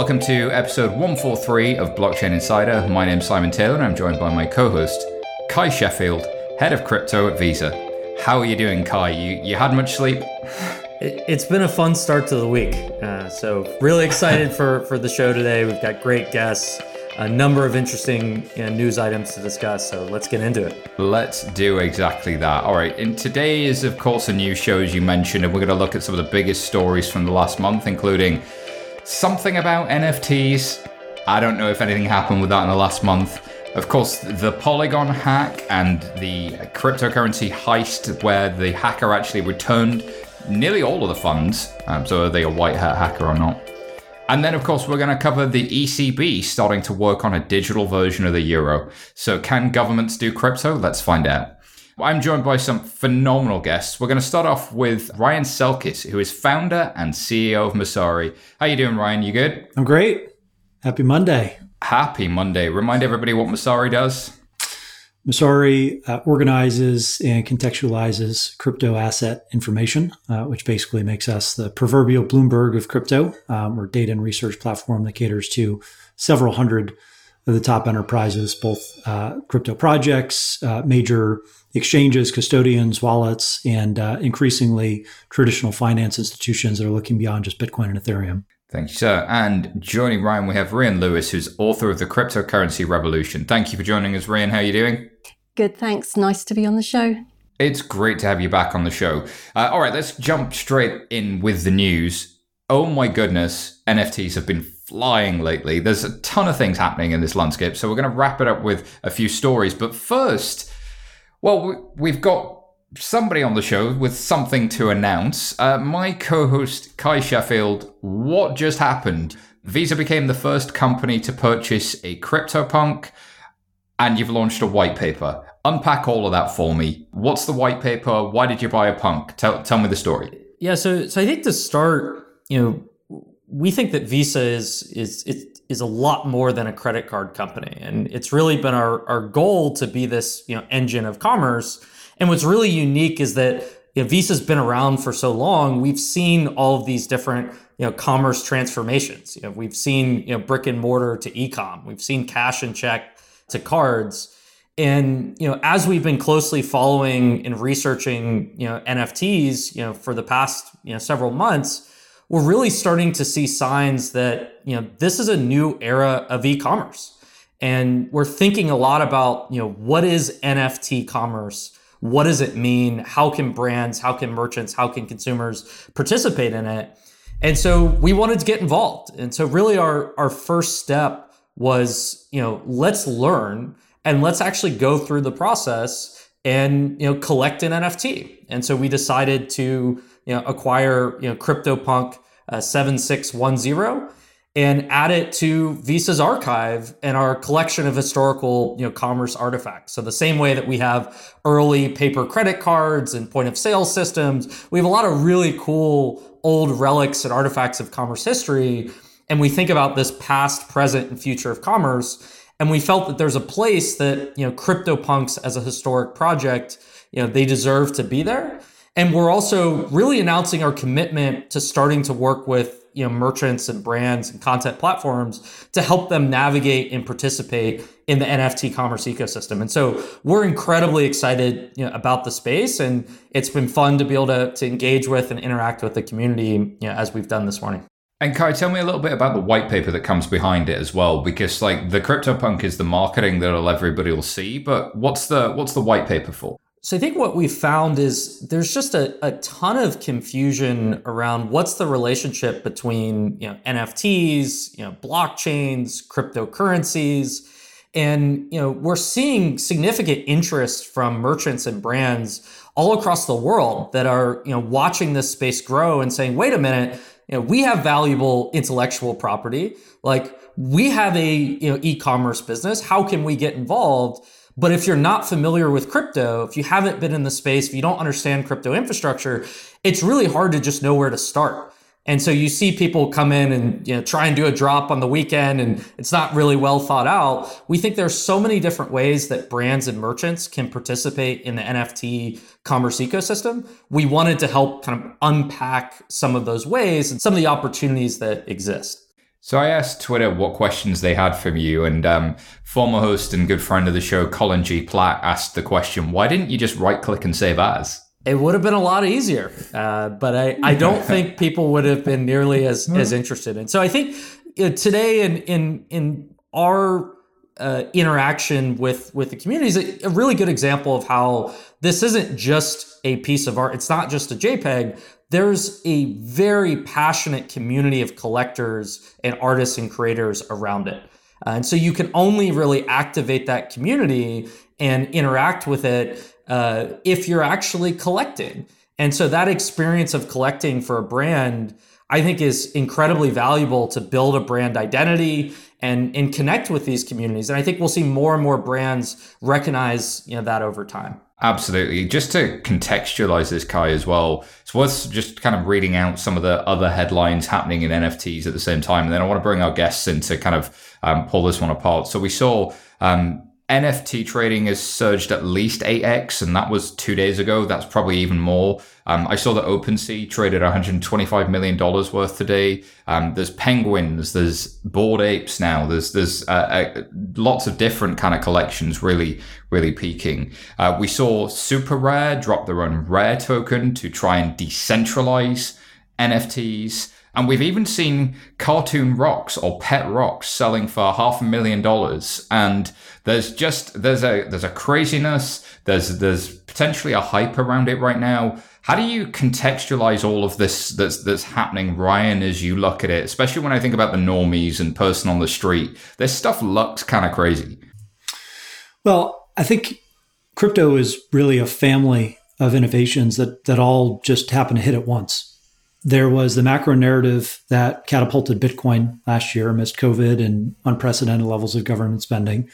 Welcome to episode 143 of Blockchain Insider. My name's Simon Taylor and I'm joined by my co host, Cuy Sheffield, head of crypto at Visa. How are you doing, Cuy? You, you had much sleep? It's been a fun start to the week. Uh, so, really excited for, for the show today. We've got great guests, a number of interesting you know, news items to discuss. So, let's get into it. Let's do exactly that. All right. And today is, of course, a new show, as you mentioned, and we're going to look at some of the biggest stories from the last month, including something about NFTs. I don't know if anything happened with that in the last month. Of course, the Polygon hack and the cryptocurrency heist, where the hacker actually returned nearly all of the funds. Um, so, are they a white hat hacker or not? And then, of course, we're going to cover the ECB starting to work on a digital version of the euro. So, can governments do crypto? Let's find out. I'm joined by some phenomenal guests. We're going to start off with Ryan Selkis, who is founder and CEO of Messari. How you doing, Ryan? You good? I'm great. Happy Monday. Happy Monday. Remind everybody what Messari does. Messari uh, organizes and contextualizes crypto asset information, uh, which basically makes us the proverbial Bloomberg of crypto. Um, a data and research platform that caters to several hundred the top enterprises, both uh, crypto projects, uh, major exchanges, custodians, wallets, and uh, increasingly traditional finance institutions that are looking beyond just Bitcoin and Ethereum. Thank you, sir. And joining Ryan, we have Rhian Lewis, who's author of The Cryptocurrency Revolution. Thank you for joining us, Rhian. How are you doing? Good, thanks. Nice to be on the show. It's great to have you back on the show. Uh, all right, let's jump straight in with the news. Oh my goodness, NFTs have been flying lately. There's a ton of things happening in this landscape, so we're going to wrap it up with a few stories. But first, well, we've got somebody on the show with something to announce. Uh, my co host, Cuy Sheffield, what just happened? Visa became the first company to purchase a CryptoPunk, and you've launched a white paper. Unpack all of that for me. What's the white paper? Why did you buy a punk? Tell, tell me the story. Yeah, so so I think to start, you know, we think that Visa is is is, is a lot more than a credit card company, and it's really been our our goal to be this you know engine of commerce and what's really unique is that you know, Visa's been around for so long. We've seen all of these different you know commerce transformations. You know, we've seen you know brick and mortar to e-com. We've seen cash and check to cards. And you know, as we've been closely following and researching you know NFTs, you know, for the past you know several months, we're really starting to see signs that you know this is a new era of e-commerce. And we're thinking a lot about you know what is NFT commerce what does it mean? How can brands, how can merchants, how can consumers participate in it? And so we wanted to get involved. And so really our our first step was, you know, let's learn and let's actually go through the process and, you know, collect an NFT. And so we decided to, you know, acquire, you know, CryptoPunk uh, 7610 and add it to Visa's archive and our collection of historical, you know, commerce artifacts. So the same way that we have early paper credit cards and point of sale systems, we have a lot of really cool old relics and artifacts of commerce history. And we think about this past, present, and future of commerce. And we felt that there's a place that, you know, CryptoPunks as a historic project, you know, they deserve to be there. And we're also really announcing our commitment to starting to work with you know merchants and brands and content platforms to help them navigate and participate in the NFT commerce ecosystem. And so we're incredibly excited you know, about the space, and it's been fun to be able to, to engage with and interact with the community you know, as we've done this morning. And Cuy, tell me a little bit about the white paper that comes behind it as well, because like the CryptoPunk is the marketing that everybody will see, but what's the what's the white paper for? So I think what we found is there's just a, a ton of confusion around what's the relationship between you know NFTs, you know blockchains, cryptocurrencies, and you know we're seeing significant interest from merchants and brands all across the world that are you know watching this space grow and saying, wait a minute, you know we have valuable intellectual property, like we have a you know e-commerce business. How can we get involved? But if you're not familiar with crypto, if you haven't been in the space, if you don't understand crypto infrastructure, it's really hard to just know where to start. And so you see people come in and you know try and do a drop on the weekend and it's not really well thought out. We think there's so many different ways that brands and merchants can participate in the NFT commerce ecosystem. We wanted to help kind of unpack some of those ways and some of the opportunities that exist. So I asked Twitter what questions they had from you, and um, former host and good friend of the show, Colin G. Platt, asked the question, "Why didn't you just right click and save as?" It would have been a lot easier, uh, but I, I don't think people would have been nearly as as interested. And so I think today in in in our uh, interaction with with the community is a, a really good example of how this isn't just a piece of art. It's not just a JPEG there's a very passionate community of collectors and artists and creators around it. Uh, and so you can only really activate that community and interact with it uh, if you're actually collecting. And so that experience of collecting for a brand, I think, is incredibly valuable to build a brand identity and, and connect with these communities. And I think we'll see more and more brands recognize you know, that over time. Absolutely. Just to contextualize this, Cuy, as well, it's worth just kind of reading out some of the other headlines happening in NFTs at the same time. And then I want to bring our guests in to kind of um, pull this one apart. So we saw um, NFT trading has surged at least 8x, and that was two days ago. That's probably even more. Um, I saw that OpenSea traded $125 million worth today. Um, there's penguins, there's bored apes now. There's there's uh, uh, lots of different kind of collections really really peaking. Uh, we saw SuperRare drop their own rare token to try and decentralize NFTs. And we've even seen cartoon rocks or pet rocks selling for half a million dollars. And there's just there's a there's a craziness. There's there's potentially a hype around it right now. How do you contextualize all of this that's that's happening, Ryan, as you look at it? Especially when I think about the normies and person on the street. This stuff looks kind of crazy. Well, I think crypto is really a family of innovations that that all just happen to hit at once there was the macro narrative that catapulted Bitcoin last year amidst COVID and unprecedented levels of government spending.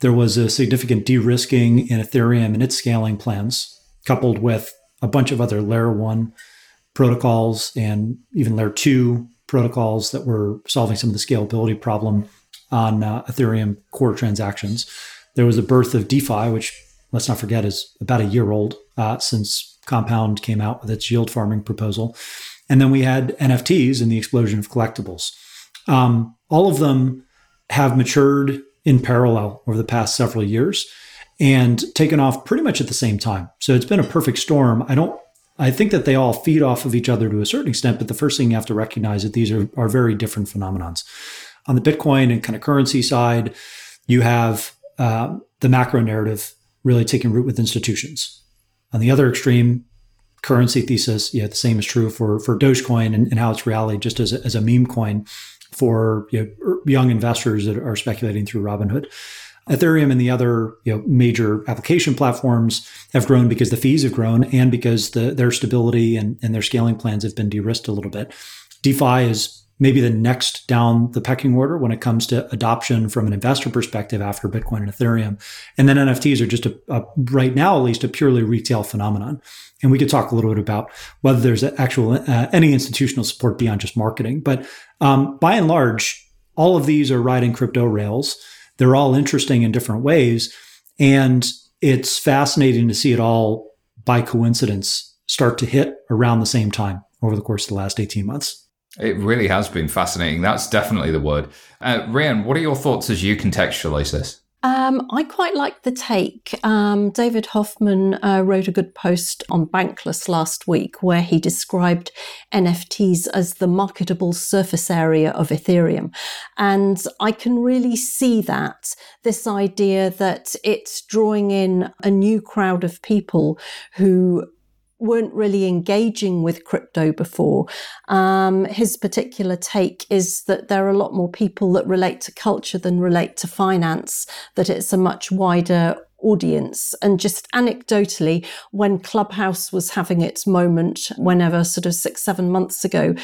There was a significant de risking in Ethereum and its scaling plans, coupled with a bunch of other layer one protocols and even layer two protocols that were solving some of the scalability problem on uh, Ethereum core transactions. There was the birth of DeFi, which let's not forget is about a year old uh, since Compound came out with its yield farming proposal. And then we had NFTs and the explosion of collectibles. Um, all of them have matured in parallel over the past several years and taken off pretty much at the same time. So it's been a perfect storm. I don't I think that they all feed off of each other to a certain extent, but the first thing you have to recognize that these are, are very different phenomenons. On the Bitcoin and kind of currency side, you have uh, the macro narrative really taking root with institutions. On the other extreme, currency thesis, yeah, the same is true for for Dogecoin and, and how it's rallied just as a, as a meme coin for you know, er, young investors that are speculating through Robinhood. Ethereum and the other you know, major application platforms have grown because the fees have grown and because the, their stability and, and their scaling plans have been de-risked a little bit. DeFi is maybe the next down the pecking order when it comes to adoption from an investor perspective after Bitcoin and Ethereum. And then NFTs are just a, a, right now, at least, a purely retail phenomenon. And we could talk a little bit about whether there's actual uh, any institutional support beyond just marketing. But um, by and large, all of these are riding crypto rails. They're all interesting in different ways, and it's fascinating to see it all by coincidence start to hit around the same time over the course of the last 18 months. It really has been fascinating. That's definitely the word. Uh, Rhian, what are your thoughts as you contextualize this? Um, I quite like the take. Um, David Hoffman uh, wrote a good post on Bankless last week where he described NFTs as the marketable surface area of Ethereum. And I can really see that this idea that it's drawing in a new crowd of people who weren't really engaging with crypto before. Um, his particular take is that there are a lot more people that relate to culture than relate to finance, that it's a much wider audience. And just anecdotally, when Clubhouse was having its moment, whenever sort of six, seven months ago,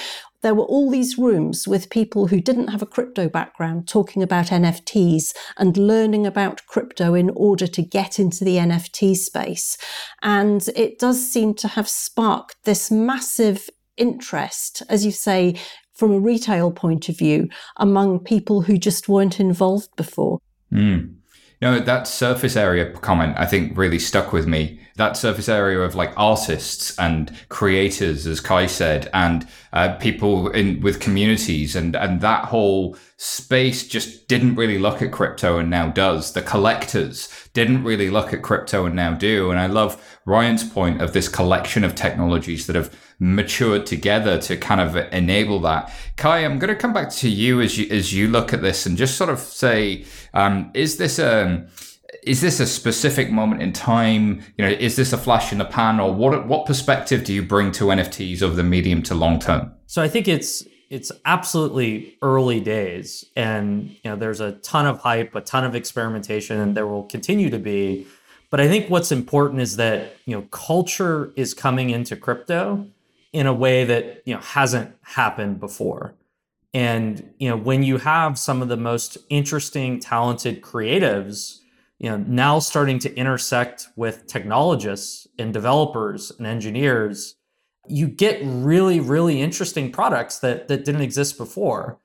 there were all these rooms with people who didn't have a crypto background talking about NFTs and learning about crypto in order to get into the NFT space. And it does seem to have sparked this massive interest, as you say, from a retail point of view, among people who just weren't involved before. Mm. No, that surface area comment I think really stuck with me. That surface area of like artists and creators, as Cuy said, and uh, people in with communities, and and that whole space just didn't really look at crypto and now does. The collectors didn't really look at crypto and now do. And I love Ryan's point of this collection of technologies that have matured together to kind of enable that. Cuy, I'm going to come back to you as you as you look at this and just sort of say, um, is this a is this a specific moment in time? You know, is this a flash in the pan, or what what perspective do you bring to NFTs over the medium to long term? So I think it's it's absolutely early days and you know there's a ton of hype a ton of experimentation and there will continue to be but i think what's important is that you know culture is coming into crypto in a way that you know hasn't happened before. And you know when you have some of the most interesting talented creatives you know now starting to intersect with technologists and developers and engineers you get really really interesting products that that didn't exist before.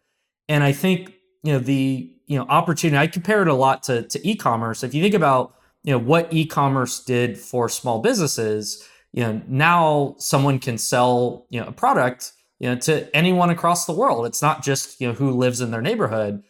And i think you know the you know opportunity i compare it a lot to to e-commerce. If you think about you know what e-commerce did for small businesses you know now someone can sell you know a product you know to anyone across the world. It's not just you know who lives in their neighborhood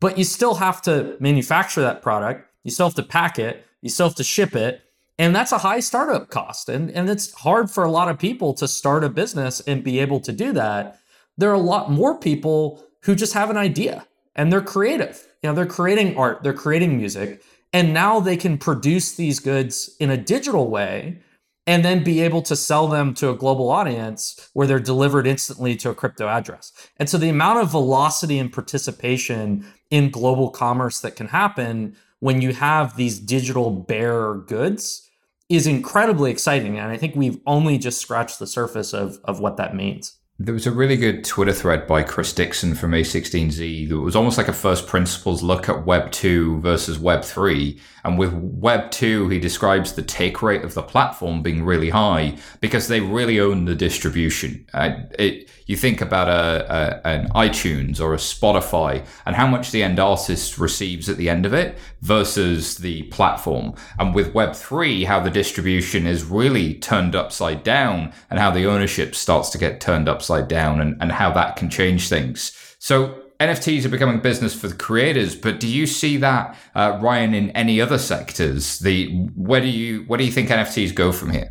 but you still have to manufacture that product. You still have to pack it. You still have to ship it. And that's a high startup cost. And and it's hard for a lot of people to start a business and be able to do that. There are a lot more people who just have an idea and they're creative. You know they're creating art. They're creating music. And now they can produce these goods in a digital way and then be able to sell them to a global audience where they're delivered instantly to a crypto address. And so the amount of velocity and participation in global commerce that can happen when you have these digital bearer goods is incredibly exciting. And I think we've only just scratched the surface of, of what that means. There was a really good Twitter thread by Chris Dixon from A16Z that was almost like a first principles look at Web 2 versus Web 3. And with Web 2, he describes the take rate of the platform being really high because they really own the distribution. Uh, it, you think about a, a, an iTunes or a Spotify and how much the end artist receives at the end of it versus the platform. And with Web3, how the distribution is really turned upside down and how the ownership starts to get turned upside down and, and how that can change things. So NFTs are becoming business for the creators, but do you see that, uh, Ryan, in any other sectors? The where do you where do you think NFTs go from here?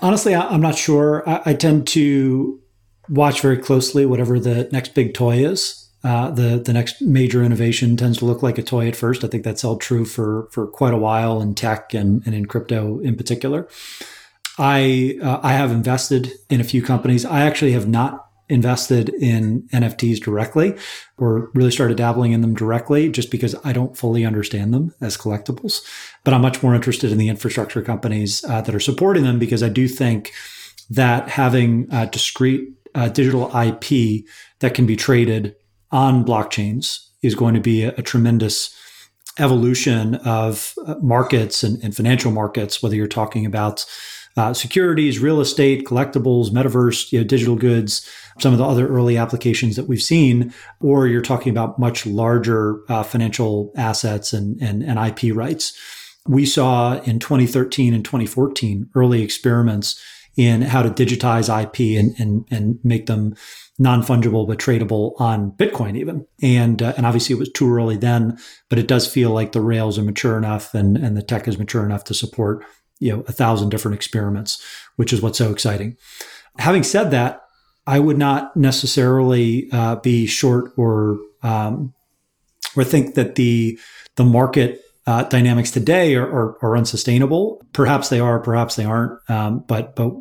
Honestly, I'm not sure. I, I tend to watch very closely whatever the next big toy is. Uh, the the next major innovation tends to look like a toy at first. I think that's held true for for quite a while in tech and, and in crypto in particular. I uh, I have invested in a few companies. I actually have not invested in NFTs directly or really started dabbling in them directly just because I don't fully understand them as collectibles. But I'm much more interested in the infrastructure companies uh, that are supporting them because I do think that having uh, discrete uh, digital IP that can be traded on blockchains is going to be a, a tremendous evolution of uh, markets and, and, financial markets, whether you're talking about uh, securities, real estate, collectibles, metaverse, you know, digital goods, some of the other early applications that we've seen, or you're talking about much larger uh, financial assets and, and, and IP rights. We saw in 2013 and 2014 early experiments in how to digitize IP and, and, and make them non-fungible but tradable on Bitcoin even. And uh, and obviously it was too early then, but it does feel like the rails are mature enough and, and the tech is mature enough to support you know a thousand different experiments, which is what's so exciting. Having said that, I would not necessarily uh, be short or um, or think that the the market uh, dynamics today are, are, are, unsustainable. Perhaps they are, perhaps they aren't. Um, but but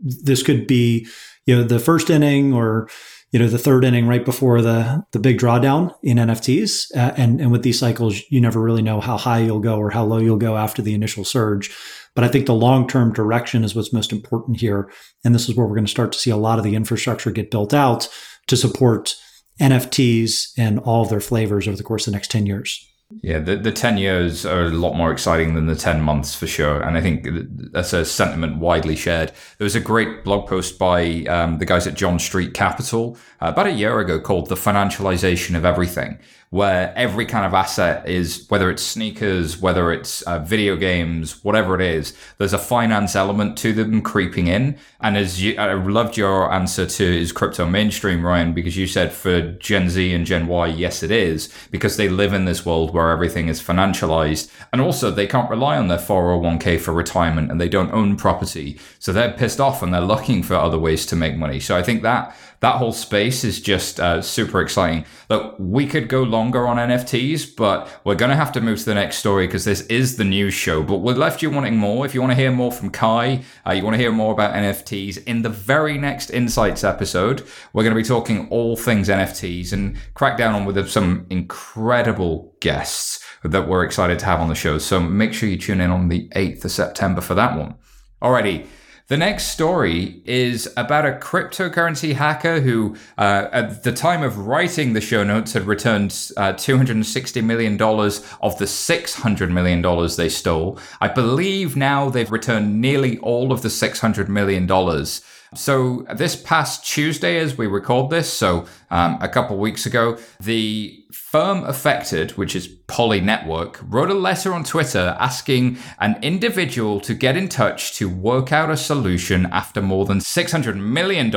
this could be you know the first inning or you know the third inning right before the the big drawdown in NFTs. Uh, and and with these cycles, you never really know how high you'll go or how low you'll go after the initial surge. But I think the long term direction is what's most important here, and this is where we're going to start to see a lot of the infrastructure get built out to support NFTs and all of their flavors over the course of the next ten years. Yeah, the, the 10 years are a lot more exciting than the 10 months for sure. And I think that's a sentiment widely shared. There was a great blog post by um, the guys at John Street Capital uh, about a year ago called The Financialization of Everything, where every kind of asset is, whether it's sneakers, whether it's uh, video games, whatever it is, there's a finance element to them creeping in. And as you, I loved your answer to is crypto mainstream, Ryan, because you said for Gen Z and Gen Y, yes, it is, because they live in this world where everything is financialized. And also they can't rely on their 401k for retirement and they don't own property. So they're pissed off and they're looking for other ways to make money. So I think that that whole space is just uh, super exciting. Look, we could go longer on NFTs, but we're going to have to move to the next story because this is the news show. But we left you wanting more. If you want to hear more from Cuy, uh, you want to hear more about NFTs, in the very next Insights episode, we're going to be talking all things NFTs and crack down on with some incredible guests that we're excited to have on the show. So make sure you tune in on the 8th of September for that one. Alrighty. The next story is about a cryptocurrency hacker who, uh, at the time of writing the show notes, had returned uh, $260 million of the $600 million they stole. I believe now they've returned nearly all of the $600 million. So this past Tuesday, as we record this, so um, a couple weeks ago, the firm affected, which is Poly Network, wrote a letter on Twitter asking an individual to get in touch to work out a solution after more than $600 million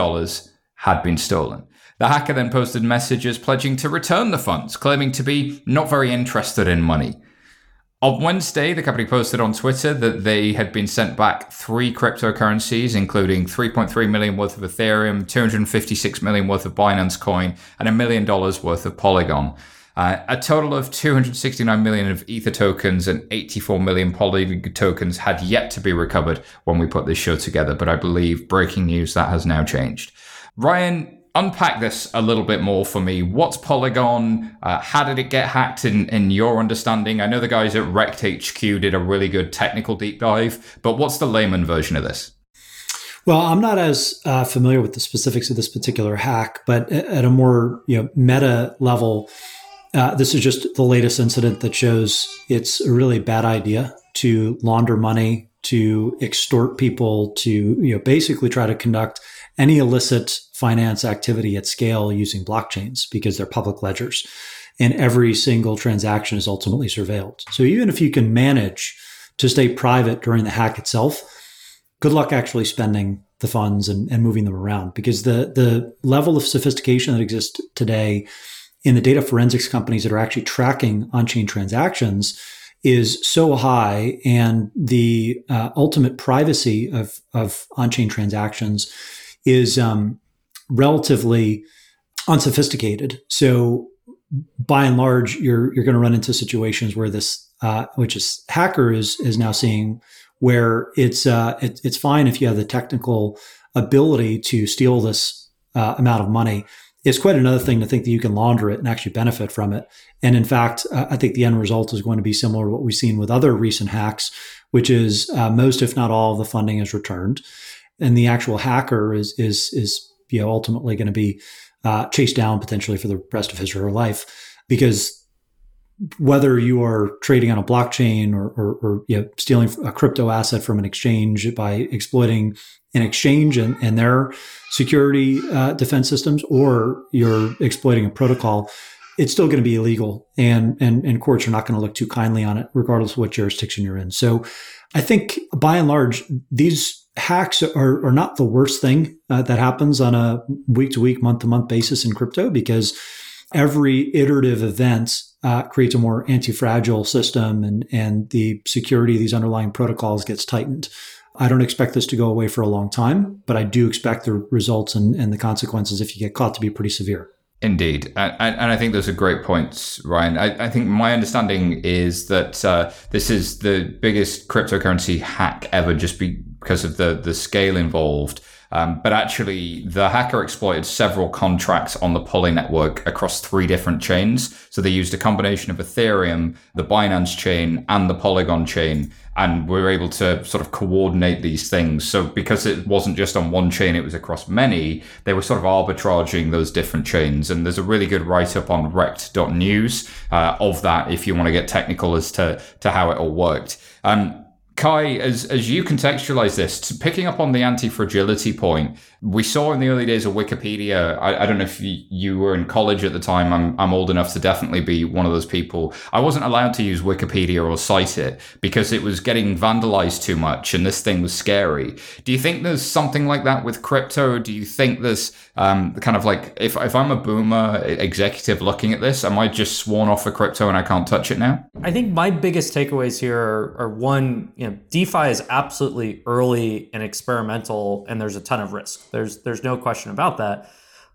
had been stolen. The hacker then posted messages pledging to return the funds, claiming to be not very interested in money. On Wednesday, the company posted on Twitter that they had been sent back three cryptocurrencies, including 3.3 million worth of Ethereum, 256 million worth of Binance Coin, and a million dollars worth of Polygon. Uh, a total of 269 million of Ether tokens and 84 million Polygon tokens had yet to be recovered when we put this show together, but I believe breaking news that has now changed. Ryan, unpack this a little bit more for me. What's Polygon? Uh, how did it get hacked in, in your understanding? I know the guys at Rekt HQ did a really good technical deep dive, but what's the layman version of this? Well, I'm not as uh, familiar with the specifics of this particular hack, but at a more you know meta level, uh, this is just the latest incident that shows it's a really bad idea to launder money, to extort people, to you know basically try to conduct any illicit finance activity at scale using blockchains because they're public ledgers. And every single transaction is ultimately surveilled. So even if you can manage to stay private during the hack itself, good luck actually spending the funds and, and moving them around because the, the level of sophistication that exists today in the data forensics companies that are actually tracking on chain transactions is so high, and the uh, ultimate privacy of, of on chain transactions is um, relatively unsophisticated. So by and large, you're you're going to run into situations where this, uh, which is hacker is is now seeing, where it's uh, it, it's fine if you have the technical ability to steal this uh, amount of money. It's quite another thing to think that you can launder it and actually benefit from it. And in fact, uh, I think the end result is going to be similar to what we've seen with other recent hacks, which is uh, most, if not all, of the funding is returned and the actual hacker is is is you know ultimately going to be uh, chased down potentially for the rest of his or her life because whether you are trading on a blockchain or, or, or you know, stealing a crypto asset from an exchange by exploiting an exchange and, and their security uh, defense systems, or you're exploiting a protocol, it's still going to be illegal, and and and courts are not going to look too kindly on it, regardless of what jurisdiction you're in. So, I think by and large, these hacks are, are not the worst thing uh, that happens on a week to week, month to month basis in crypto because every iterative event uh, creates a more anti fragile system and, and the security of these underlying protocols gets tightened. I don't expect this to go away for a long time, but I do expect the results and, and the consequences if you get caught to be pretty severe. Indeed. And, and, I think those are great points, Ryan. I, I think my understanding is that uh, this is the biggest cryptocurrency hack ever just be, because of the, the scale involved. Um, but actually, the hacker exploited several contracts on the Poly network across three different chains. So they used a combination of Ethereum, the Binance chain, and the Polygon chain. And we were able to sort of coordinate these things. So because it wasn't just on one chain, it was across many, they were sort of arbitraging those different chains. And there's a really good write up on rekt.news uh, of that if you want to get technical as to, to how it all worked. Um, Cuy, as as you contextualize this, picking up on the anti-fragility point, we saw in the early days of Wikipedia. I, I don't know if you, you, were in college at the time. I'm I'm old enough to definitely be one of those people. I wasn't allowed to use Wikipedia or cite it because it was getting vandalized too much, and this thing was scary. Do you think there's something like that with crypto? Do you think there's um, kind of like if if I'm a boomer executive looking at this, am I just sworn off of crypto and I can't touch it now? I think my biggest takeaways here are, are one. You know, DeFi is absolutely early and experimental, and there's a ton of risk. There's there's no question about that.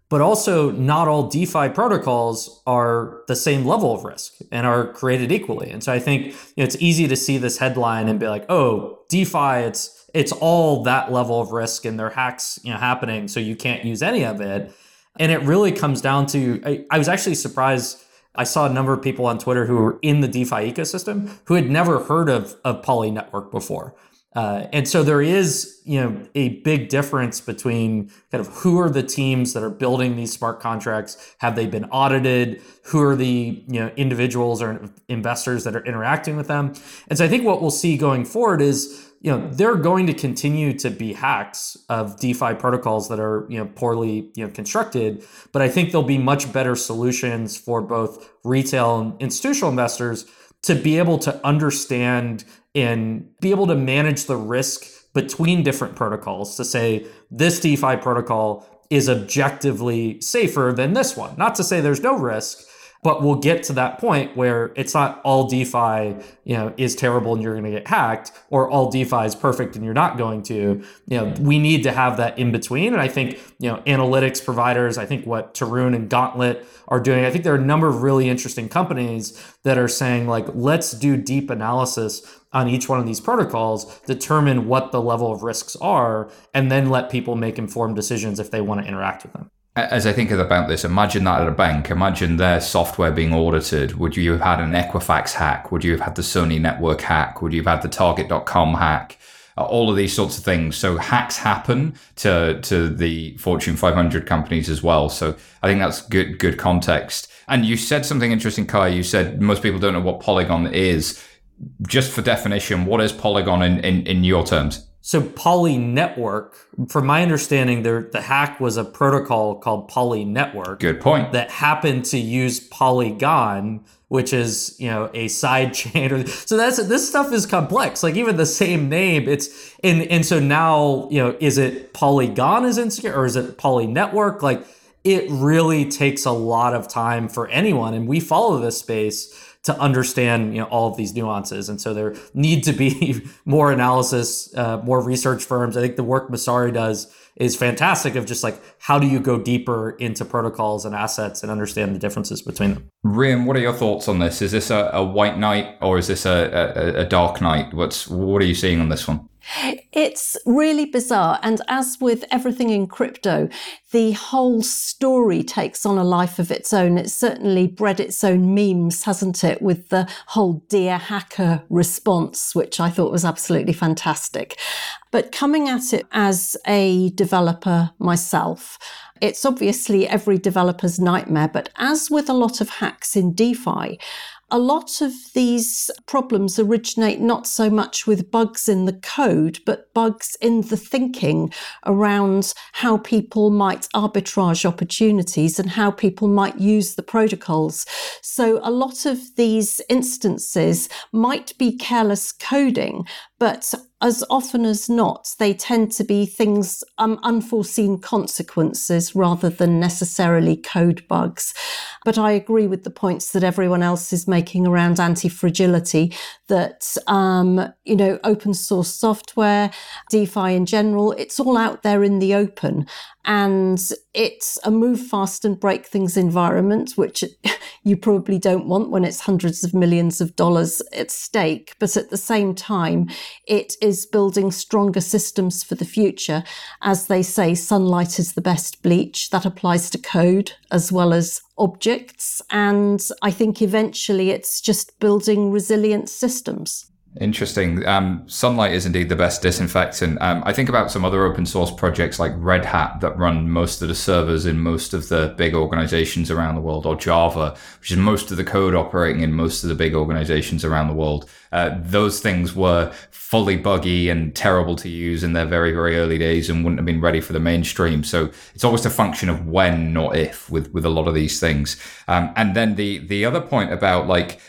But also, not all DeFi protocols are the same level of risk and are created equally. And so I think you know, it's easy to see this headline and be like, "Oh, DeFi, it's it's all that level of risk, and there hacks you know happening, so you can't use any of it." And it really comes down to I, I was actually surprised I saw a number of people on Twitter who were in the DeFi ecosystem who had never heard of, of Poly Network before. Uh, and so there is, you know, a big difference between kind of who are the teams that are building these smart contracts? Have they been audited? Who are the, you know, individuals or investors that are interacting with them? And so I think what we'll see going forward is you know they're going to continue to be hacks of DeFi protocols that are you know poorly you know constructed, but I think there'll be much better solutions for both retail and institutional investors to be able to understand and be able to manage the risk between different protocols to say this DeFi protocol is objectively safer than this one. Not to say there's no risk, but we'll get to that point where it's not all DeFi, you know, is terrible and you're going to get hacked, or all DeFi is perfect and you're not going to. You know, mm-hmm. we need to have that in between. And I think, you know, analytics providers, I think what Tarun and Gauntlet are doing, I think there are a number of really interesting companies that are saying, like, let's do deep analysis on each one of these protocols, determine what the level of risks are, and then let people make informed decisions if they want to interact with them as I think about this, imagine that at a bank. Imagine their software being audited. Would you have had an Equifax hack? Would you have had the Sony network hack? Would you have had the Target.com hack? Uh, all of these sorts of things. So hacks happen to to the Fortune 500 companies as well. So I think that's good good context. And you said something interesting, Cuy. You said most people don't know what Polygon is. Just for definition, what is Polygon in, in, in your terms? So Poly Network, from my understanding, there the hack was a protocol called Poly Network. Good point. That happened to use Polygon, which is you know a side chain. So that's this stuff is complex. Like even the same name, it's and and so now you know is it Polygon is insecure or is it Poly Network? Like it really takes a lot of time for anyone, and we follow this space to understand you know all of these nuances. And so there need to be more analysis, uh, more research firms. I think the work Messari does is fantastic of just like how do you go deeper into protocols and assets and understand the differences between them. Rhian, what are your thoughts on this? Is this a, a white knight or is this a, a, a dark knight? What's what are you seeing on this one? It's really bizarre. And as with everything in crypto, the whole story takes on a life of its own. It's certainly bred its own memes, hasn't it? With the whole dear hacker response, which I thought was absolutely fantastic. But coming at it as a developer myself, it's obviously every developer's nightmare, but as with a lot of hacks in DeFi, a lot of these problems originate not so much with bugs in the code, but bugs in the thinking around how people might arbitrage opportunities and how people might use the protocols. So a lot of these instances might be careless coding, but as often as not, they tend to be things, um, unforeseen consequences rather than necessarily code bugs. But I agree with the points that everyone else is making around anti-fragility, that, um, you know, open source software, DeFi in general, it's all out there in the open. And it's a move fast and break things environment, which you probably don't want when it's hundreds of millions of dollars at stake. But at the same time, it is building stronger systems for the future. As they say, sunlight is the best bleach. That applies to code as well as objects. And I think eventually it's just building resilient systems. Interesting. Um, sunlight is indeed the best disinfectant. Um, I think about some other open source projects like Red Hat that run most of the servers in most of the big organizations around the world, or Java, which is most of the code operating in most of the big organizations around the world. Uh, those things were fully buggy and terrible to use in their very, very early days and wouldn't have been ready for the mainstream. So it's always a function of when, not if, with, with a lot of these things. Um, and then the, the other point about like,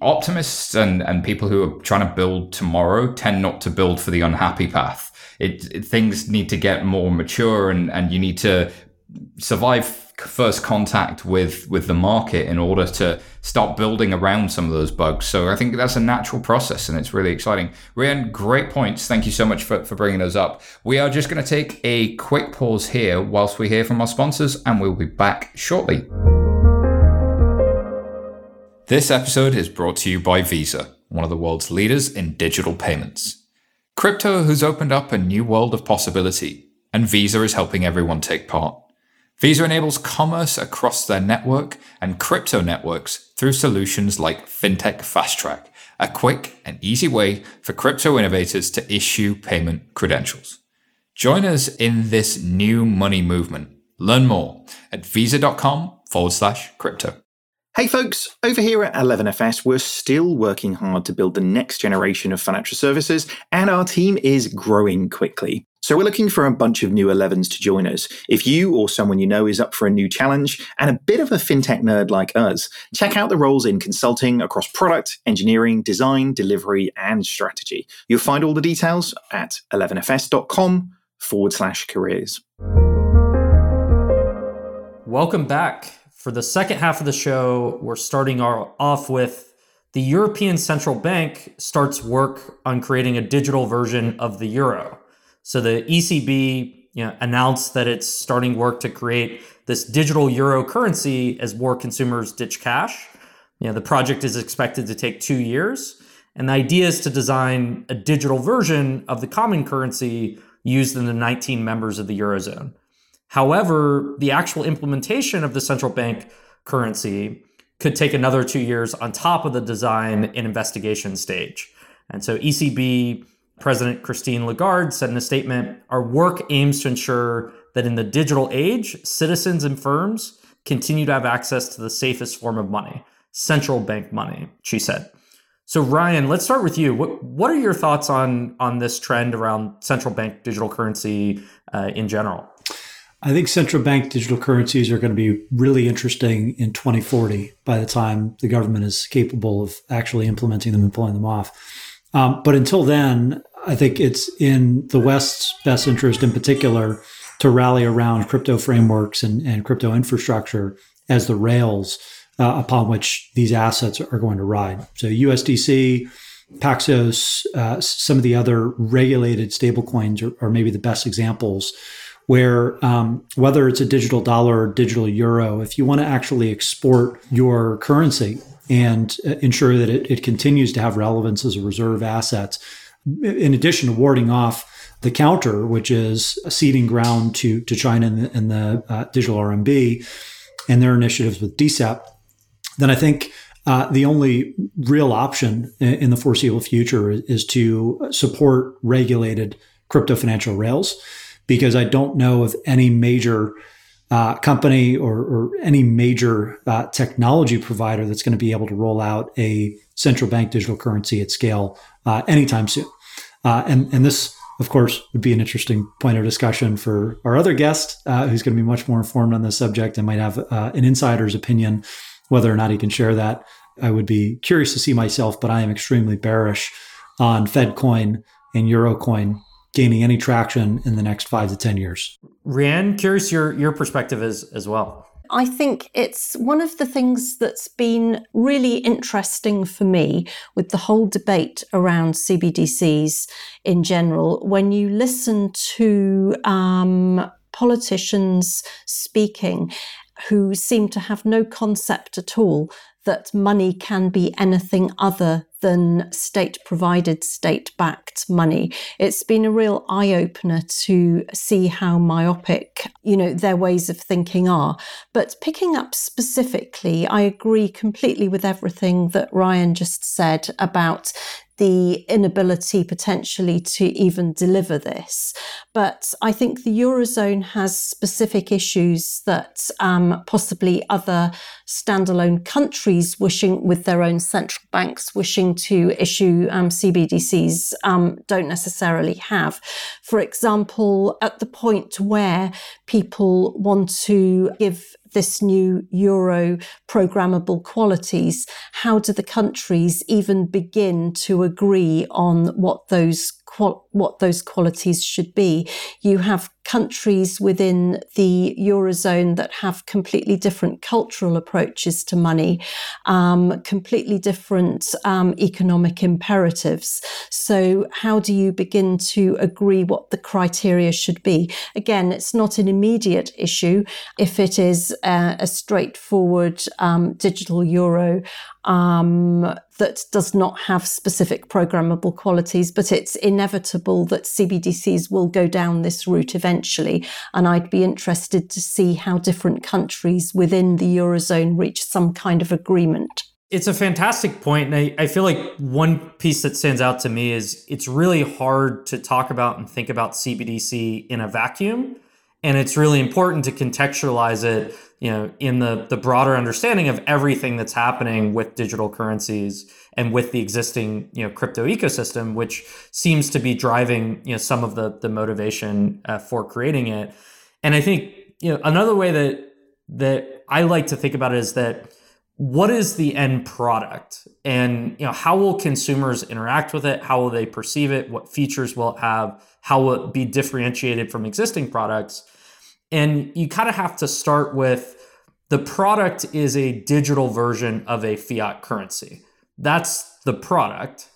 optimists and, and people who are trying to build tomorrow tend not to build for the unhappy path. It, it, things need to get more mature and, and you need to survive first contact with with the market in order to start building around some of those bugs. So I think that's a natural process and it's really exciting. Rhian, great points. Thank you so much for, for bringing those up. We are just going to take a quick pause here whilst we hear from our sponsors and we'll be back shortly. This episode is brought to you by Visa, one of the world's leaders in digital payments. Crypto has opened up a new world of possibility, and Visa is helping everyone take part. Visa enables commerce across their network and crypto networks through solutions like FinTech Fast Track, a quick and easy way for crypto innovators to issue payment credentials. Join us in this new money movement. Learn more at visa.com forward slash crypto. Hey folks, over here at 11FS, we're still working hard to build the next generation of financial services, and our team is growing quickly. So we're looking for a bunch of new 11s to join us. If you or someone you know is up for a new challenge and a bit of a fintech nerd like us, check out the roles in consulting across product, engineering, design, delivery, and strategy. You'll find all the details at 11fs.com forward slash careers. Welcome back. For the second half of the show, we're starting our, off with the European Central Bank starts work on creating a digital version of the euro. So the ECB you know, announced that it's starting work to create this digital euro currency as more consumers ditch cash. You know, the project is expected to take two years. And the idea is to design a digital version of the common currency used in the 19 members of the Eurozone. However, the actual implementation of the central bank currency could take another two years on top of the design and investigation stage. And so ECB President Christine Lagarde said in a statement Our work aims to ensure that in the digital age, citizens and firms continue to have access to the safest form of money, central bank money, she said. So Ryan, let's start with you. What what are your thoughts on on this trend around central bank digital currency uh, in general? I think central bank digital currencies are going to be really interesting in 2040 by the time the government is capable of actually implementing them and pulling them off. Um, but until then, I think it's in the West's best interest in particular to rally around crypto frameworks and, and crypto infrastructure as the rails uh, upon which these assets are going to ride. So USDC, Paxos, uh, some of the other regulated stablecoins are, are maybe the best examples where um, whether it's a digital dollar or digital euro, if you want to actually export your currency and uh, ensure that it, it continues to have relevance as a reserve asset, in addition to warding off the counter, which is ceding ground to, to China and the, and the uh, digital RMB and their initiatives with DCEP, then I think uh, the only real option in the foreseeable future is to support regulated crypto financial rails because I don't know of any major uh, company or, or, any major uh, technology provider that's going to be able to roll out a central bank digital currency at scale uh, anytime soon. Uh, and, and this, of course, would be an interesting point of discussion for our other guest, uh, who's going to be much more informed on this subject and might have uh, an insider's opinion, whether or not he can share that. I would be curious to see myself, but I am extremely bearish on FedCoin and Eurocoin gaining any traction in the next five to 10 years. Rhian, curious your, your perspective as, as well. I think it's one of the things that's been really interesting for me with the whole debate around CBDCs in general. When you listen to um, politicians speaking who seem to have no concept at all that money can be anything other than state provided, state backed money. It's been a real eye opener to see how myopic, you know, their ways of thinking are. But picking up specifically, I agree completely with everything that Ryan just said about the inability potentially to even deliver this. But I think the Eurozone has specific issues that um, possibly other standalone countries wishing, with their own central banks, wishing to issue um, CBDCs um, don't necessarily have. For example, at the point where people want to give this new euro programmable qualities, how do the countries even begin to agree on what those what those qualities should be. You have countries within the eurozone that have completely different cultural approaches to money, um, completely different um, economic imperatives. So, how do you begin to agree what the criteria should be? Again, it's not an immediate issue. If it is a, a straightforward um, digital euro, um, that does not have specific programmable qualities, but it's inevitable that CBDCs will go down this route eventually. And I'd be interested to see how different countries within the Eurozone reach some kind of agreement. It's a fantastic point, and I, I feel like one piece that stands out to me is it's really hard to talk about and think about CBDC in a vacuum. And it's really important to contextualize it you know, in the the broader understanding of everything that's happening with digital currencies and with the existing you know crypto ecosystem, which seems to be driving you know some of the the motivation uh, for creating it. And I think you know another way that that I like to think about it is that what is the end product? And you know how will consumers interact with it? How will they perceive it? What features will it have? How will it be differentiated from existing products and you kind of have to start with the product is a digital version of a fiat currency. That's the product.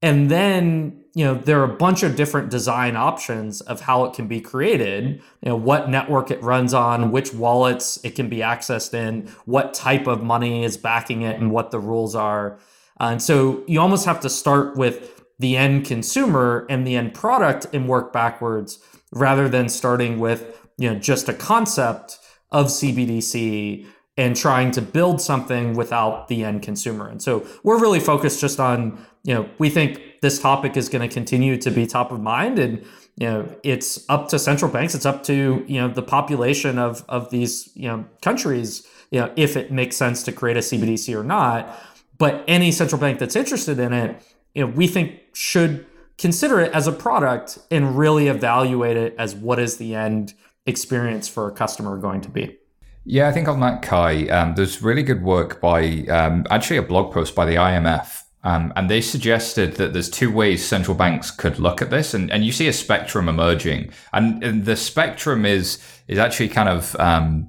And then, you know, there are a bunch of different design options of how it can be created, you know, what network it runs on, which wallets it can be accessed in, what type of money is backing it, and what the rules are. Uh, and so you almost have to start with the end consumer and the end product and work backwards rather than starting with you know just a concept of CBDC and trying to build something without the end consumer. And so we're really focused just on, you know, we think this topic is going to continue to be top of mind and you know, it's up to central banks, it's up to, you know, the population of of these, you know, countries, you know, if it makes sense to create a CBDC or not. But any central bank that's interested in it, you know, we think should consider it as a product and really evaluate it as what is the end experience for a customer going to be? Yeah, I think on that, Cuy, um, there's really good work by um, actually a blog post by the IMF. Um, and they suggested that there's two ways central banks could look at this, and, and you see a spectrum emerging. And, and the spectrum is is actually kind of um,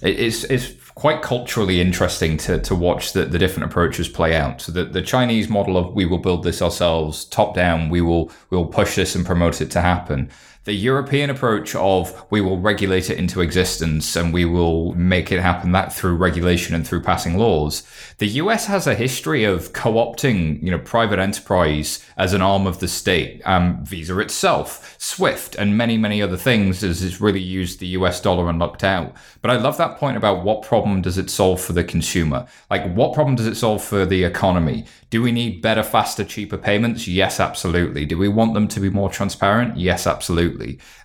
it, it's, it's quite culturally interesting to, to watch the, the different approaches play out. So the, the Chinese model of we will build this ourselves, top down, we will we will push this and promote it to happen the European approach of we will regulate it into existence and we will make it happen that through regulation and through passing laws. The US has a history of co-opting, you know, private enterprise as an arm of the state. Um, Visa itself, SWIFT, and many, many other things as it's really used the US dollar and looked out. But I love that point about what problem does it solve for the consumer? Like what problem does it solve for the economy? Do we need better, faster, cheaper payments? Yes, absolutely. Do we want them to be more transparent? Yes, absolutely.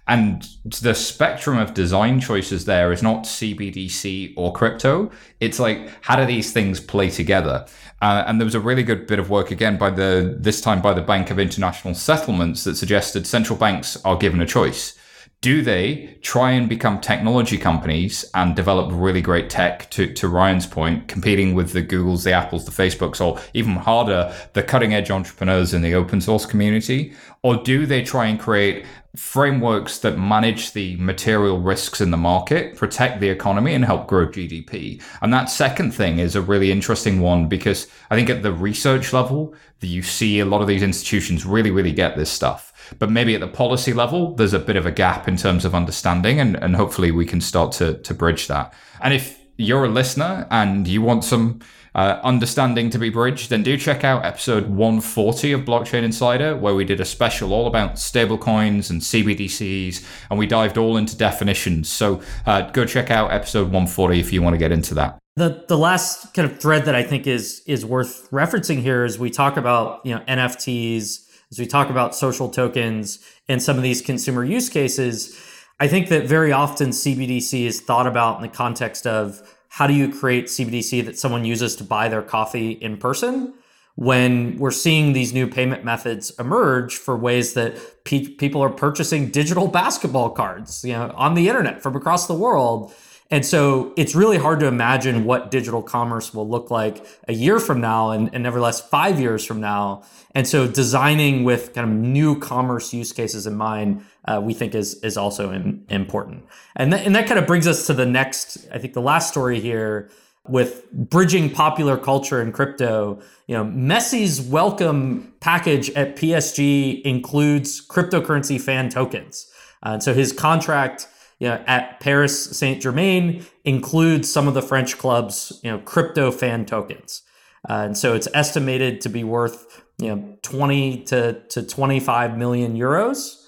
And the spectrum of design choices there is not CBDC or crypto. It's like, how do these things play together? Uh, and there was a really good bit of work again by the, this time by the Bank of International Settlements that suggested central banks are given a choice do they try and become technology companies and develop really great tech to, to Ryan's point, competing with the Googles, the Apples, the Facebooks, or even harder, the cutting edge entrepreneurs in the open source community? Or do they try and create frameworks that manage the material risks in the market, protect the economy, and help grow GDP. And that second thing is a really interesting one because I think at the research level, you see a lot of these institutions really, really get this stuff. But maybe at the policy level, there's a bit of a gap in terms of understanding, and, and hopefully we can start to, to bridge that. And if you're a listener and you want some uh, understanding to be bridged, then do check out episode 140 of Blockchain Insider, where we did a special all about stablecoins and CBDCs, and we dived all into definitions. So uh, go check out episode 140 if you want to get into that. The the last kind of thread that I think is is worth referencing here is we talk about you know NFTs, as we talk about social tokens and some of these consumer use cases. I think that very often CBDC is thought about in the context of how do you create CBDC that someone uses to buy their coffee in person when we're seeing these new payment methods emerge for ways that pe- people are purchasing digital basketball cards, you know, on the internet from across the world. And so it's really hard to imagine what digital commerce will look like a year from now and, and nevertheless five years from now. And so designing with kind of new commerce use cases in mind uh, we think is is also in, important. And th- and that kind of brings us to the next, I think, the last story here with bridging popular culture and crypto. You know, Messi's welcome package at PSG includes cryptocurrency fan tokens, uh, and so his contract. You know, at Paris Saint Germain includes some of the French clubs, you know, crypto fan tokens. Uh, and so it's estimated to be worth, you know, 20 to, to 25 million euros.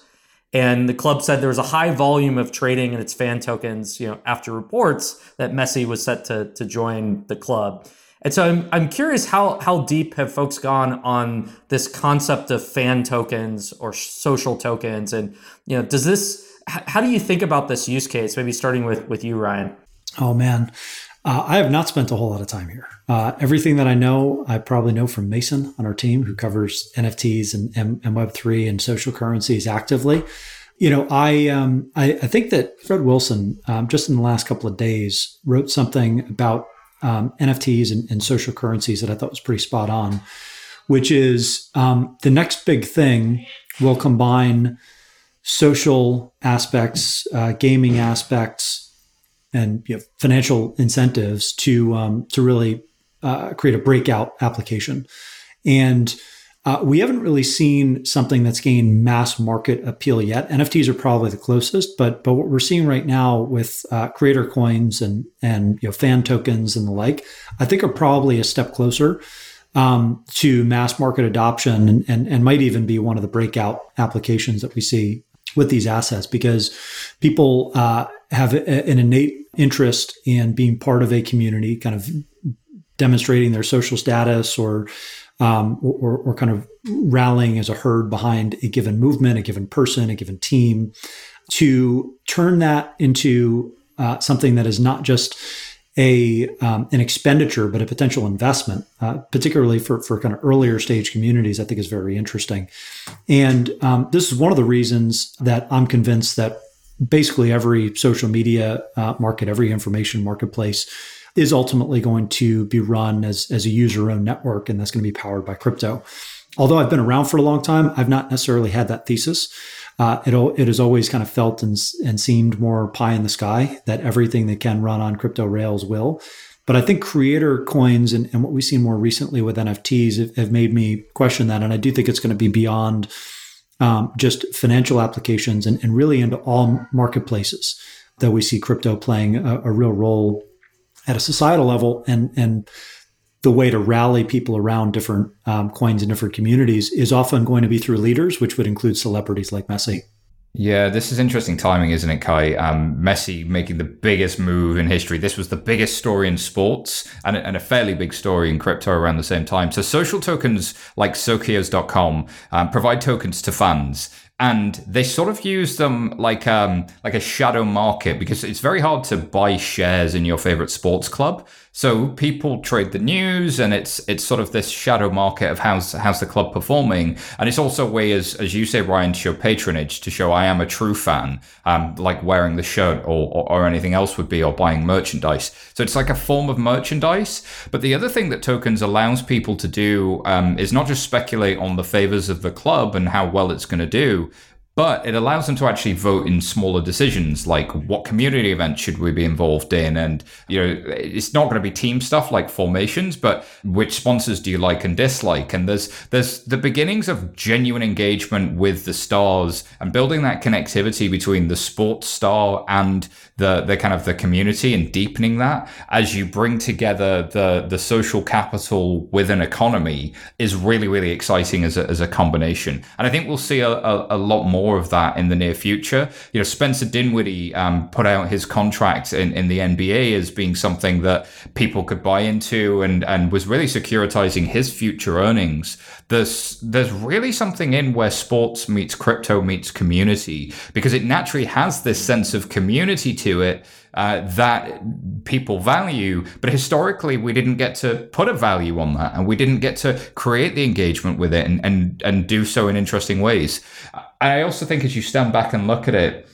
And the club said there was a high volume of trading in its fan tokens, you know, after reports that Messi was set to, to join the club. And so I'm, I'm curious how, how deep have folks gone on this concept of fan tokens or social tokens? And, you know, does this, how do you think about this use case? Maybe starting with, with you, Ryan. Oh, man. Uh, I have not spent a whole lot of time here. Uh, everything that I know, I probably know from Mason on our team, who covers NFTs and, and, and Web3 and social currencies actively. You know, I um, I, I, think that Fred Wilson, um, just in the last couple of days, wrote something about um, NFTs and, and, social currencies that I thought was pretty spot on, which is um, the next big thing will combine social aspects, uh, gaming aspects, and you know, financial incentives to um, to really uh, create a breakout application. And uh, we haven't really seen something that's gained mass market appeal yet. NFTs are probably the closest, but but what we're seeing right now with uh, creator coins and and you know fan tokens and the like, I think are probably a step closer um, to mass market adoption and, and and might even be one of the breakout applications that we see with these assets because people uh, have a, an innate interest in being part of a community, kind of demonstrating their social status or, um, or, or kind of rallying as a herd behind a given movement, a given person, a given team, to turn that into uh, something that is not just a um, an expenditure, but a potential investment, uh, particularly for, for kind of earlier stage communities, I think is very interesting. And um, this is one of the reasons that I'm convinced that basically every social media uh, market, every information marketplace is ultimately going to be run as, as a user owned network, and that's going to be powered by crypto. Although I've been around for a long time, I've not necessarily had that thesis. Uh, it, it has always kind of felt and, and seemed more pie in the sky that everything that can run on crypto rails will. But I think creator coins and, and what we've seen more recently with NFTs have, have made me question that. And I do think it's going to be beyond um, just financial applications and, and, really into all marketplaces that we see crypto playing a, a, real role at a societal level and and the way to rally people around different um, coins and different communities is often going to be through leaders, which would include celebrities like Messi. Yeah, this is interesting timing, isn't it, Cuy? Um, Messi making the biggest move in history. This was the biggest story in sports and, and a fairly big story in crypto around the same time. So, social tokens like Socios.com um, provide tokens to fans and they sort of use them like um like a shadow market because it's very hard to buy shares in your favorite sports club. So people trade the news, and it's it's sort of this shadow market of how's how's the club performing, and it's also a way, as as you say, Ryan, to show patronage, to show I am a true fan, um, like wearing the shirt or, or, or anything else would be, or buying merchandise. So it's like a form of merchandise. But the other thing that tokens allows people to do um, is not just speculate on the favors of the club and how well it's going to do, but it allows them to actually vote in smaller decisions like what community events should we be involved in? And you know it's not going to be team stuff like formations but which sponsors do you like and dislike? And there's there's the beginnings of genuine engagement with the stars and building that connectivity between the sports star and the the kind of the community and deepening that as you bring together the the social capital with an economy is really really exciting as a, as a combination. And I think we'll see a, a, a lot more more of that in the near future. You know, Spencer Dinwiddie um, put out his contract in, in the NBA as being something that people could buy into and, and was really securitizing his future earnings. There's, there's really something in where sports meets crypto meets community because it naturally has this sense of community to it uh, that people value. But historically, we didn't get to put a value on that, and we didn't get to create the engagement with it and and, and do so in interesting ways. I also think as you stand back and look at it,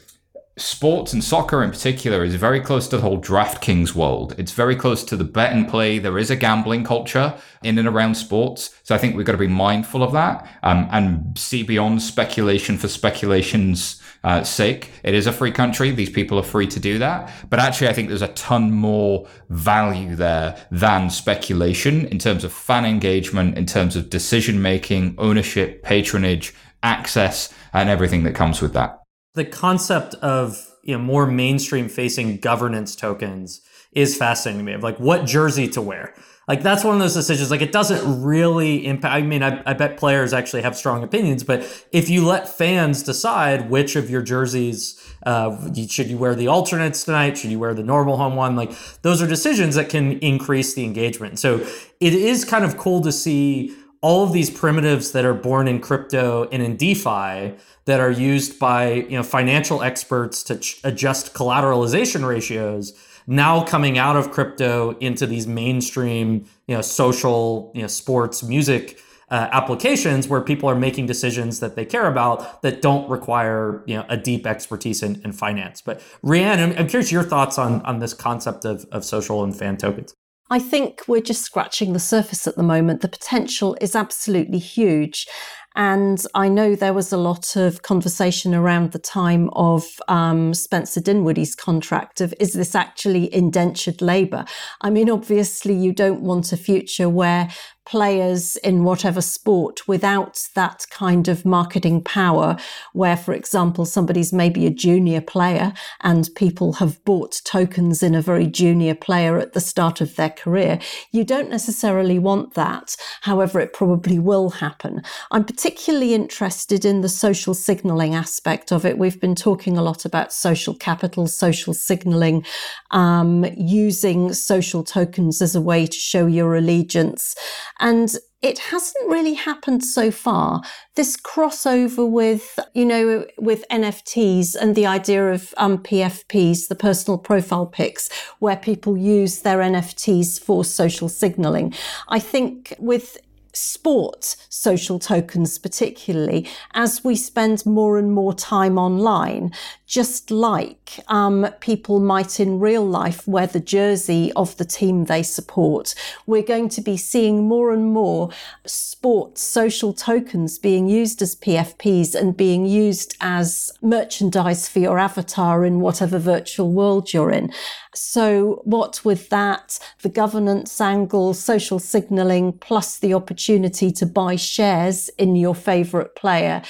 sports and soccer in particular is very close to the whole DraftKings world. It's very close to the bet and play. There is a gambling culture in and around sports. So I think we've got to be mindful of that um, and see beyond speculation for speculation's uh, sake. It is a free country. These people are free to do that. But actually, I think there's a ton more value there than speculation in terms of fan engagement, in terms of decision making, ownership, patronage, access, and everything that comes with that the concept of you know more mainstream facing governance tokens is fascinating to me of like what jersey to wear like that's one of those decisions like it doesn't really impact i mean I, I bet players actually have strong opinions but if you let fans decide which of your jerseys uh, should you wear the alternates tonight? Should you wear the normal home one? Like those are decisions that can increase the engagement. So it is kind of cool to see all of these primitives that are born in crypto and in defi that are used by you know financial experts to ch- adjust collateralization ratios now coming out of crypto into these mainstream you know social you know sports music uh, applications where people are making decisions that they care about that don't require you know a deep expertise in, in finance but Rhiannon I'm, I'm curious your thoughts on on this concept of, of social and fan tokens I think we're just scratching the surface at the moment. The potential is absolutely huge. And I know there was a lot of conversation around the time of um, Spencer Dinwiddie's contract of is this actually indentured labour? I mean, obviously, you don't want a future where players in whatever sport without that kind of marketing power, where, for example, somebody's maybe a junior player and people have bought tokens in a very junior player at the start of their career. You don't necessarily want that. However, it probably will happen. I'm particularly interested in the social signaling aspect of it. We've been talking a lot about social capital, social signaling, um, using social tokens as a way to show your allegiance. And it hasn't really happened so far. This crossover with, you know, with NFTs and the idea of um, PFPs, the personal profile pics, where people use their NFTs for social signaling. I think with sport social tokens, particularly as we spend more and more time online, just like um, people might in real life wear the jersey of the team they support. We're going to be seeing more and more sports social tokens being used as PFPs and being used as merchandise for your avatar in whatever virtual world you're in. So, what with that, the governance angle, social signaling, plus the opportunity to buy shares in your favorite player,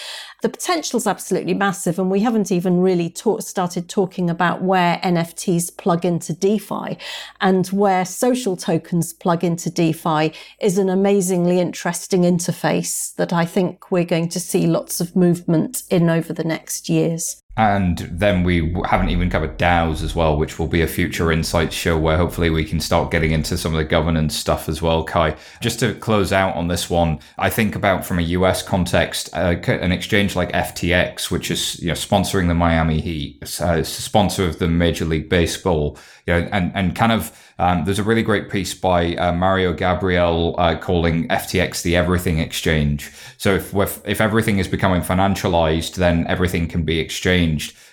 the potential is absolutely massive. And we haven't even really talk, started talking about where NFTs plug into DeFi and where social tokens plug into DeFi is an amazingly interesting interface that I think we're going to see lots of movement in over the next years. And then we haven't even covered DAOs as well, which will be a future insights show where hopefully we can start getting into some of the governance stuff as well, Cuy. Just to close out on this one, I think about from a US context, uh, an exchange like FTX, which is you know sponsoring the Miami Heat, uh, sponsor of the Major League Baseball, you know, and and kind of um, there's a really great piece by uh, Mario Gabriele uh, calling FTX the everything exchange. So if if everything is becoming financialized, then everything can be exchanged.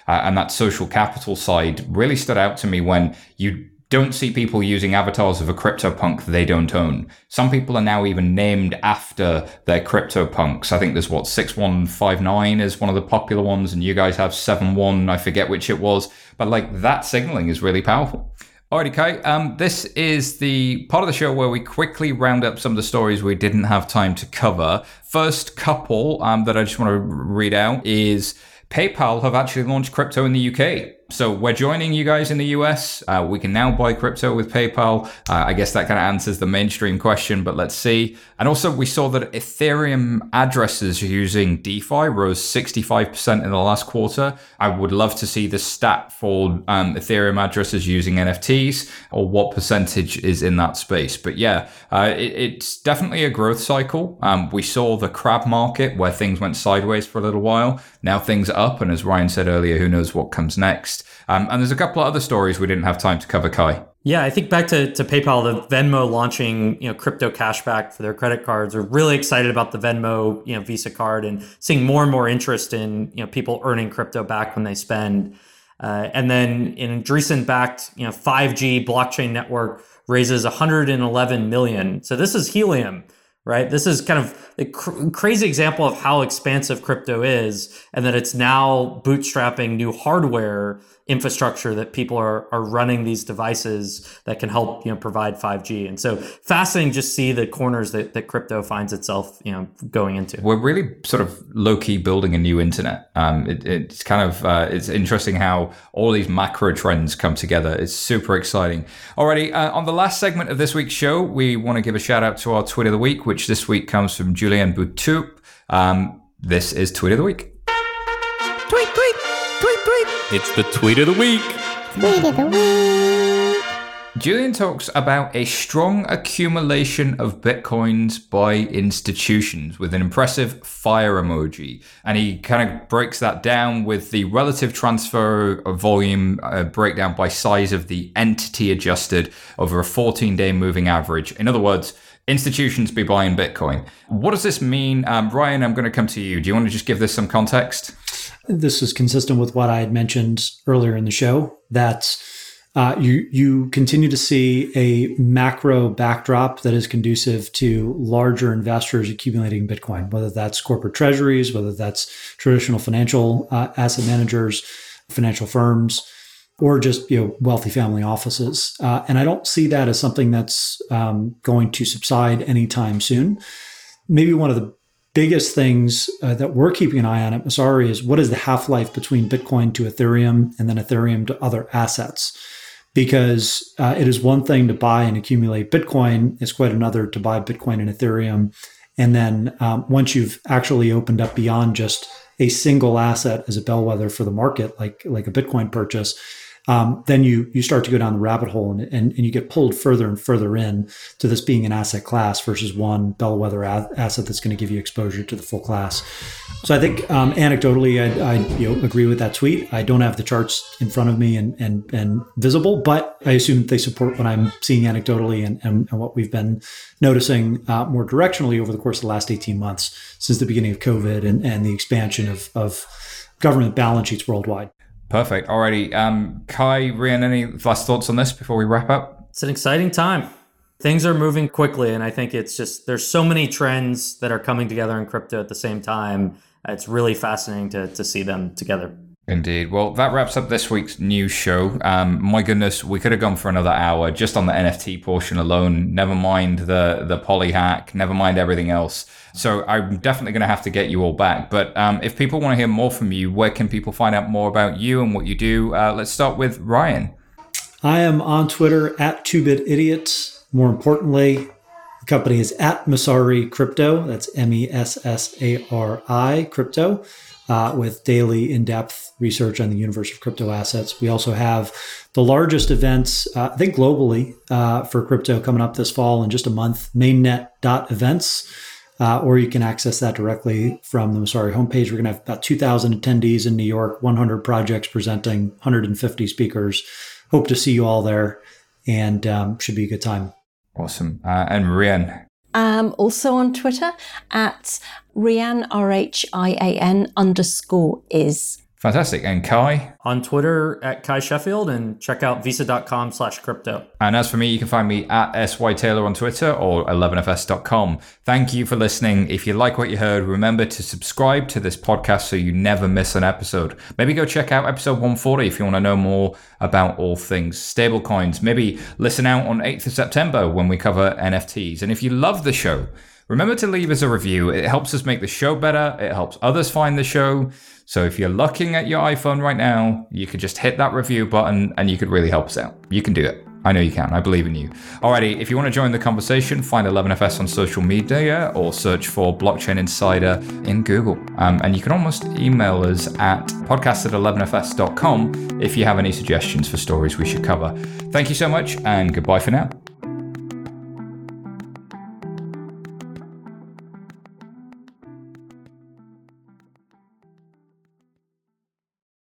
Uh, and that social capital side really stood out to me when you don't see people using avatars of a CryptoPunk they don't own. Some people are now even named after their CryptoPunks. I think there's what 6159 is one of the popular ones, and you guys have 71, I forget which it was. But like that signaling is really powerful. Alrighty, Cuy. Um, this is the part of the show where we quickly round up some of the stories we didn't have time to cover. First couple um, that I just want to read out is PayPal have actually launched crypto in the UK. So we're joining you guys in the US. Uh, we can now buy crypto with PayPal. Uh, I guess that kind of answers the mainstream question, but let's see. And also, we saw that Ethereum addresses using DeFi rose 65% in the last quarter. I would love to see the stat for um, Ethereum addresses using NFTs or what percentage is in that space. But yeah, uh, it, it's definitely a growth cycle. Um, we saw the crab market where things went sideways for a little while. Now things are up. And as Ryan said earlier, who knows what comes next. Um, and there's a couple of other stories we didn't have time to cover, Cuy. Yeah, I think back to, to PayPal, the Venmo launching, you know, crypto cashback for their credit cards. We're really excited about the Venmo, you know, Visa card and seeing more and more interest in, you know, people earning crypto back when they spend. Uh, and then in Andreessen backed, you know, 5G blockchain network raises 111 million. So this is helium right? This is kind of a cr- crazy example of how expansive crypto is, and that it's now bootstrapping new hardware infrastructure that people are are running these devices that can help you know provide 5G. And so fascinating just see the corners that, that crypto finds itself you know going into. We're really sort of low key building a new internet. Um, it, it's kind of uh, it's interesting how all these macro trends come together. It's super exciting. Alrighty, uh, on the last segment of this week's show, we want to give a shout out to our tweet of the week, which this week comes from Julien Boutou. Um, this is tweet of the week. Tweet, tweet, tweet, tweet. It's the tweet of the week. Tweet of the week. Julien talks about a strong accumulation of bitcoins by institutions with an impressive fire emoji. And he kind of breaks that down with the relative transfer volume uh, breakdown by size of the entity adjusted over a 14 day moving average. In other words, institutions be buying Bitcoin. What does this mean? Um, Ryan, I'm going to come to you. Do you want to just give this some context? This is consistent with what I had mentioned earlier in the show that uh, you you continue to see a macro backdrop that is conducive to larger investors accumulating Bitcoin, whether that's corporate treasuries, whether that's traditional financial uh, asset managers, financial firms or just you know wealthy family offices. Uh, and I don't see that as something that's um, going to subside anytime soon. Maybe one of the biggest things uh, that we're keeping an eye on at Messari is what is the half life between Bitcoin to Ethereum and then Ethereum to other assets. Because uh, it is one thing to buy and accumulate Bitcoin, it's quite another to buy Bitcoin and Ethereum. And then um, once you've actually opened up beyond just a single asset as a bellwether for the market, like like a Bitcoin purchase, um, then you you start to go down the rabbit hole and, and, and, you get pulled further and further in to this being an asset class versus one bellwether a- asset that's going to give you exposure to the full class. So I think um, anecdotally, I, I you know, agree with that tweet. I don't have the charts in front of me and and, and visible, but I assume they support what I'm seeing anecdotally and, and, and what we've been noticing uh, more directionally over the course of the last 18 months since the beginning of COVID and, and the expansion of, of government balance sheets worldwide. Perfect. Alrighty. Um, Cuy, Rhian, any last thoughts on this before we wrap up? It's an exciting time. Things are moving quickly, and I think it's just there's so many trends that are coming together in crypto at the same time. It's really fascinating to, to see them together. Indeed. Well, that wraps up this week's news show. Um, my goodness, we could have gone for another hour just on the NFT portion alone. Never mind the the poly hack. Never mind everything else. So I'm definitely going to have to get you all back. But um, if people want to hear more from you, where can people find out more about you and what you do? Uh, let's start with Ryan. I am on Twitter at 2bit idiots. More importantly, company is at Messari Crypto. That's M E S S A R I Crypto. Uh, with daily in depth research on the universe of crypto assets. We also have the largest events, uh, I think globally, uh, for crypto coming up this fall in just a month, mainnet.events uh, or you can access that directly from the Messari homepage. We're going to have about 2,000 attendees in New York, 100 projects presenting, 150 speakers. Hope to see you all there, and um, should be a good time. Awesome. Uh, and Rhian. Um, also on Twitter at Rian, R H I A N underscore is. Fantastic. And Cuy? On Twitter at Cuy Sheffield and check out visa.com slash crypto. And as for me, you can find me at SY Taylor on Twitter or 11fs.com. Thank you for listening. If you like what you heard, remember to subscribe to this podcast so you never miss an episode. Maybe go check out episode 140 if you want to know more about all things stablecoins. Maybe listen out on 8th of September when we cover NFTs. And if you love the show, remember to leave us a review. It helps us make the show better, it helps others find the show. So if you're looking at your iPhone right now, you could just hit that review button and you could really help us out. You can do it. I know you can. I believe in you. Alrighty, if you want to join the conversation, find 11FS on social media or search for Blockchain Insider in Google. Um, and you can almost email us at podcast at 11fs.com if you have any suggestions for stories we should cover. Thank you so much and goodbye for now.